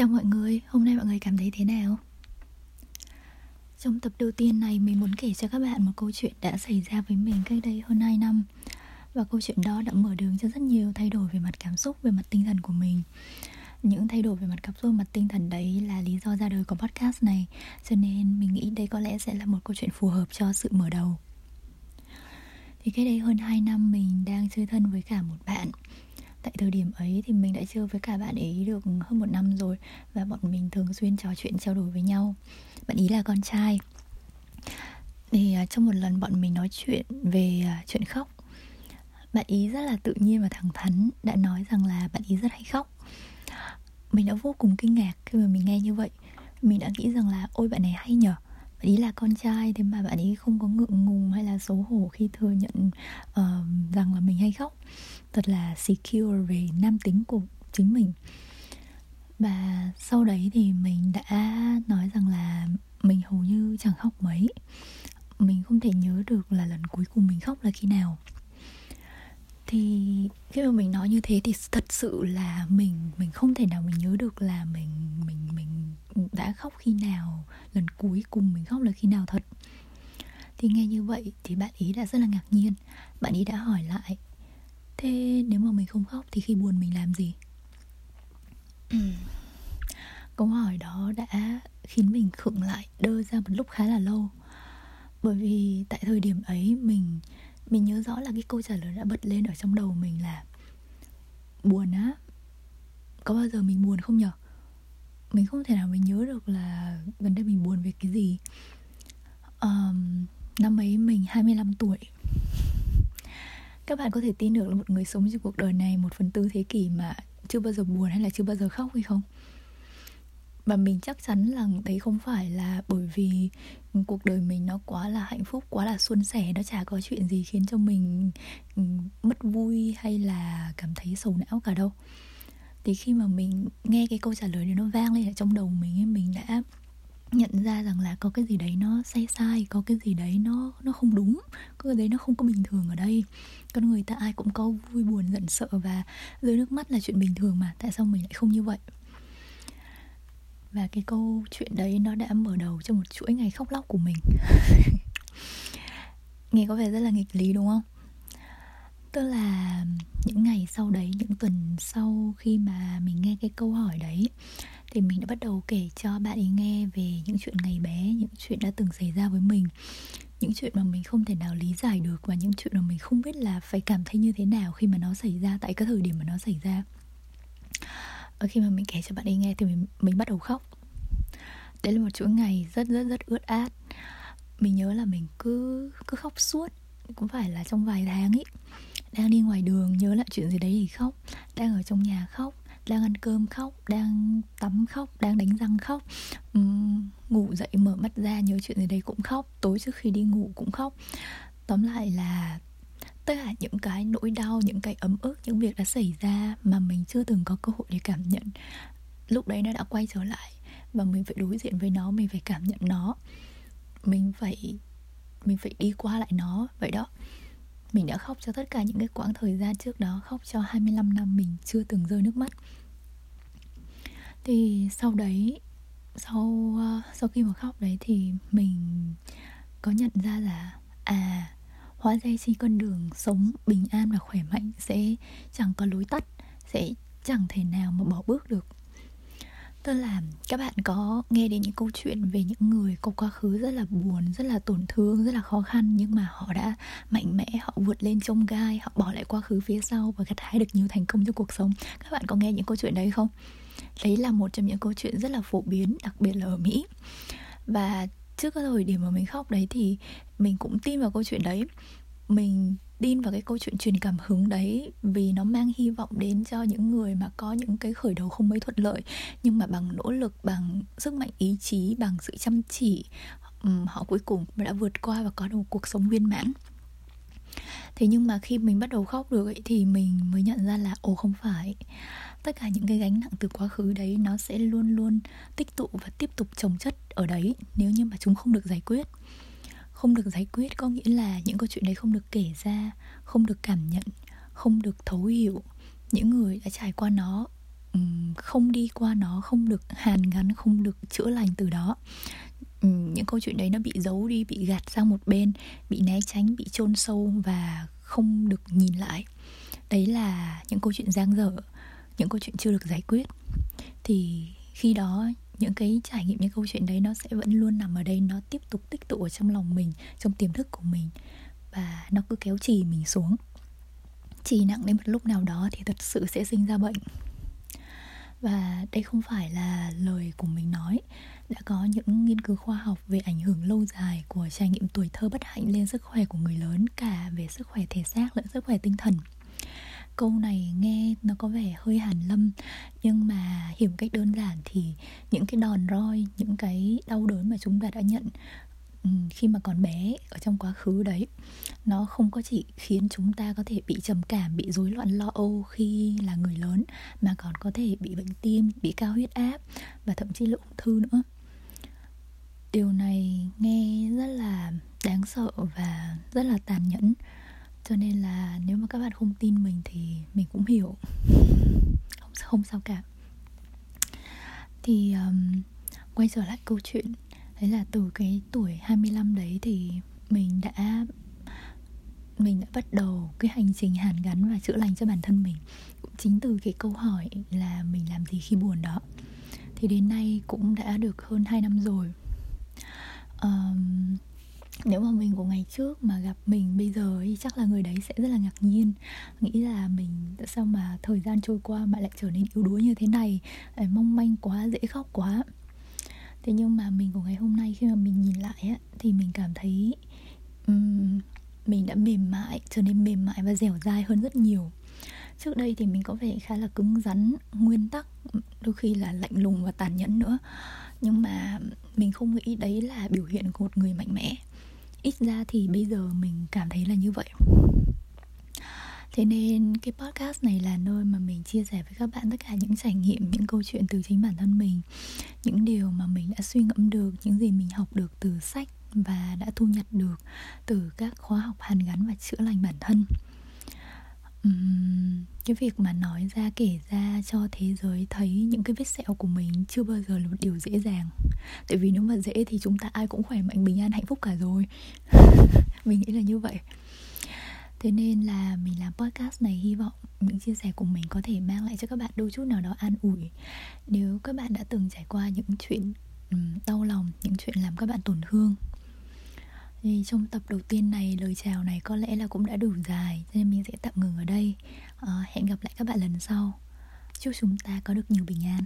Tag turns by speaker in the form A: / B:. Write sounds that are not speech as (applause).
A: Chào mọi người, hôm nay mọi người cảm thấy thế nào? Trong tập đầu tiên này mình muốn kể cho các bạn một câu chuyện đã xảy ra với mình cách đây hơn 2 năm. Và câu chuyện đó đã mở đường cho rất nhiều thay đổi về mặt cảm xúc, về mặt tinh thần của mình. Những thay đổi về mặt cảm xúc, mặt tinh thần đấy là lý do ra đời của podcast này. Cho nên mình nghĩ đây có lẽ sẽ là một câu chuyện phù hợp cho sự mở đầu. Thì cách đây hơn 2 năm mình đang chơi thân với cả một bạn tại thời điểm ấy thì mình đã chơi với cả bạn ấy được hơn một năm rồi và bọn mình thường xuyên trò chuyện, trao đổi với nhau. Bạn ý là con trai. Thì à, trong một lần bọn mình nói chuyện về à, chuyện khóc, bạn ý rất là tự nhiên và thẳng thắn đã nói rằng là bạn ý rất hay khóc. Mình đã vô cùng kinh ngạc khi mà mình nghe như vậy. Mình đã nghĩ rằng là, ôi, bạn này hay nhở bạn ý là con trai thế mà bạn ý không có ngượng ngùng hay là xấu hổ khi thừa nhận uh, rằng là mình hay khóc. Thật là secure về nam tính của chính mình. Và sau đấy thì mình đã nói rằng là mình hầu như chẳng khóc mấy. Mình không thể nhớ được là lần cuối cùng mình khóc là khi nào. Thì khi mà mình nói như thế thì thật sự là mình mình không thể nào mình nhớ được là mình đã khóc khi nào, lần cuối cùng mình khóc là khi nào thật? Thì nghe như vậy thì bạn ý đã rất là ngạc nhiên. Bạn ý đã hỏi lại, thế nếu mà mình không khóc thì khi buồn mình làm gì? (clears throat) Câu hỏi đó đã khiến mình khựng lại đơ ra một lúc khá là lâu. Bởi vì tại thời điểm ấy mình mình nhớ rõ là cái câu trả lời đã bật lên ở trong đầu mình là, buồn á? Có bao giờ mình buồn không nhở? Mình không thể nào mình nhớ được là gần đây mình buồn về cái gì. Um, năm ấy mình 25 tuổi. Các bạn có thể tin được là một người sống trong cuộc đời này một phần tư thế kỷ mà chưa bao giờ buồn hay là chưa bao giờ khóc hay không? Và mình chắc chắn là đấy không phải là bởi vì cuộc đời mình nó quá là hạnh phúc quá là suôn sẻ nó chả có chuyện gì khiến cho mình ừ, mất vui hay là cảm thấy sầu não cả đâu thì khi mà mình nghe cái câu trả lời này nó vang lên ở trong đầu mình ấy, mình đã nhận ra rằng là có cái gì đấy nó sai sai, có cái gì đấy nó nó không đúng, có cái đấy nó không có bình thường ở đây. Con người ta ai cũng có vui, buồn, giận, sợ và rơi nước mắt là chuyện bình thường mà, tại sao mình lại không như vậy? Và cái câu chuyện đấy nó đã mở đầu cho một chuỗi ngày khóc lóc của mình. (laughs) Nghe có vẻ rất là nghịch lý, đúng không? Tức là những ngày sau đấy, những tuần sau khi mà mình nghe cái câu hỏi đấy, thì mình đã bắt đầu kể cho bạn ấy nghe về những chuyện ngày bé, những chuyện đã từng xảy ra với mình. Những chuyện mà mình không thể nào lý giải được và những chuyện mà mình không biết là phải cảm thấy như thế nào khi mà nó xảy ra, tại cái thời điểm mà nó xảy ra. Ở khi mà mình kể cho bạn ấy nghe thì mình mình bắt đầu khóc. Đấy là một chuỗi ngày rất rất rất ướt át. Mình nhớ là mình cứ cứ khóc suốt, cũng phải là trong vài tháng ấy đang đi ngoài đường nhớ lại chuyện gì đấy thì khóc. Đang ở trong nhà khóc đang ăn cơm khóc đang tắm khóc đang đánh răng khóc. Uhm, ngủ dậy mở mắt ra nhớ chuyện gì đấy cũng khóc. Tối trước khi đi ngủ cũng khóc. Tóm lại là tất cả những cái nỗi đau những cái ấm ức những việc đã xảy ra mà mình chưa từng có cơ hội để cảm nhận lúc đấy nó đã quay trở lại và mình phải đối diện với nó mình phải cảm nhận nó. Mình phải mình phải đi qua lại nó vậy đó mình đã khóc cho tất cả những cái quãng thời gian trước đó, khóc cho 25 năm mình chưa từng rơi nước mắt. Thì sau đấy, sau ờ, sau khi mà khóc đấy thì mình có nhận ra là à hóa ra trên con đường sống bình an và khỏe mạnh sẽ chẳng có lối tắt, sẽ chẳng thể nào mà bỏ bước được tức là các bạn có nghe đến những câu chuyện về những người có quá khứ rất là buồn, rất là tổn thương, rất là khó khăn, nhưng mà họ đã mạnh mẽ, họ vượt lên trong gai, họ bỏ lại quá khứ phía sau và gặt hái được nhiều thành công trong cuộc sống. Các bạn có nghe những câu chuyện đấy không? Đấy là một trong những câu chuyện rất là phổ biến, đặc biệt là ở mỹ. Và trước cái thời điểm mà mình khóc đấy thì mình cũng tin vào câu chuyện đấy. Mình tin vào cái câu chuyện truyền cảm hứng đấy vì nó mang hy vọng đến cho những người mà có những cái khởi đầu không mấy thuận lợi. Nhưng mà bằng nỗ lực bằng sức mạnh ý chí bằng sự chăm chỉ họ cuối cùng đã vượt qua và có được một cuộc sống viên mãn. Thế nhưng mà khi mình bắt đầu khóc được ấy, thì mình mới nhận ra là ồ không phải. Tất cả những cái gánh nặng từ quá khứ đấy nó sẽ luôn luôn tích tụ và tiếp tục trồng chất ở đấy nếu như mà chúng không được giải quyết không được giải quyết, có nghĩa là những câu chuyện đấy không được kể ra, không được cảm nhận, không được thấu hiểu. Những người đã trải qua nó không đi qua nó, không được hàn gắn, không được chữa lành từ đó. Những câu chuyện đấy nó bị giấu đi, bị gạt sang một bên, bị né tránh, bị chôn sâu và không được nhìn lại. Đấy là những câu chuyện giang dở, những câu chuyện chưa được giải quyết. Thì khi đó những cái trải nghiệm, những câu chuyện đấy nó sẽ vẫn luôn nằm ở đây, nó tiếp tục tích tụ ở trong lòng mình, trong tiềm thức của mình. Và nó cứ kéo trì mình xuống. Trì nặng đến một lúc nào đó thì thật sự sẽ sinh ra bệnh. Và đây không phải là lời của mình nói. Đã có những nghiên cứu khoa học về ảnh hưởng lâu dài của trải nghiệm tuổi thơ bất hạnh lên sức khỏe của người lớn, cả về sức khỏe thể xác lẫn sức khỏe tinh thần câu này nghe nó có vẻ hơi hàn lâm, nhưng mà hiểu cách đơn giản thì những cái đòn roi, những cái đau đớn mà chúng ta đã nhận ừ, khi mà còn bé ở trong quá khứ đấy, nó không có chỉ khiến chúng ta có thể bị trầm cảm, bị rối loạn lo âu khi là người lớn, mà còn có thể bị bệnh tim, bị cao huyết áp và thậm chí là ung thư nữa. Điều này nghe rất là đáng sợ và rất là tàn nhẫn cho nên là nếu mà các bạn không tin mình thì mình cũng hiểu. Không không sao cả. Thì um, quay trở lại câu chuyện. Đấy là từ cái tuổi 25 đấy thì mình đã mình đã bắt đầu cái hành trình hàn gắn và chữa lành cho bản thân mình. Cũng chính từ cái câu hỏi là mình làm gì khi buồn đó. Thì đến nay cũng đã được hơn 2 năm rồi. Um, nếu mà mình của ngày trước mà gặp mình bây giờ thì chắc là người đấy sẽ rất là ngạc nhiên. Nghĩ là mình tại sao mà thời gian trôi qua mà lại trở nên yếu đuối như thế này? Mong manh quá dễ khóc quá. Thế nhưng mà mình của ngày hôm nay khi mà mình nhìn lại á thì mình cảm thấy um, mình đã mềm mại trở nên mềm mại và dẻo dai hơn rất nhiều. Trước đây thì mình có vẻ khá là cứng rắn nguyên tắc đôi khi là lạnh lùng và tàn nhẫn nữa. Nhưng mà mình không nghĩ đấy là biểu hiện của một người mạnh mẽ ít ra thì bây giờ mình cảm thấy là như vậy. Thế nên cái podcast này là nơi mà mình chia sẻ với các bạn tất cả những trải nghiệm, những câu chuyện từ chính bản thân mình, những điều mà mình đã suy ngẫm được, những gì mình học được từ sách và đã thu nhặt được từ các khóa học hàn gắn và chữa lành bản thân um, cái việc mà nói ra kể ra cho thế giới thấy những cái vết sẹo của mình chưa bao giờ là một điều dễ dàng. Tại vì nếu mà dễ thì chúng ta ai cũng khỏe mạnh bình an hạnh phúc cả rồi. (laughs) Mình nghĩ là như vậy. Thế nên là mình làm podcast này hy vọng những chia sẻ của mình có thể mang lại cho các bạn đôi chút nào đó an ủi. Nếu các bạn đã từng trải qua những chuyện um, đau lòng những chuyện làm các bạn tổn thương thì trong tập đầu tiên này lời chào này có lẽ là cũng đã đủ dài nên mình sẽ tạm ngừng ở đây. À, hẹn gặp lại các bạn lần sau. Chúc chúng ta có được nhiều bình an.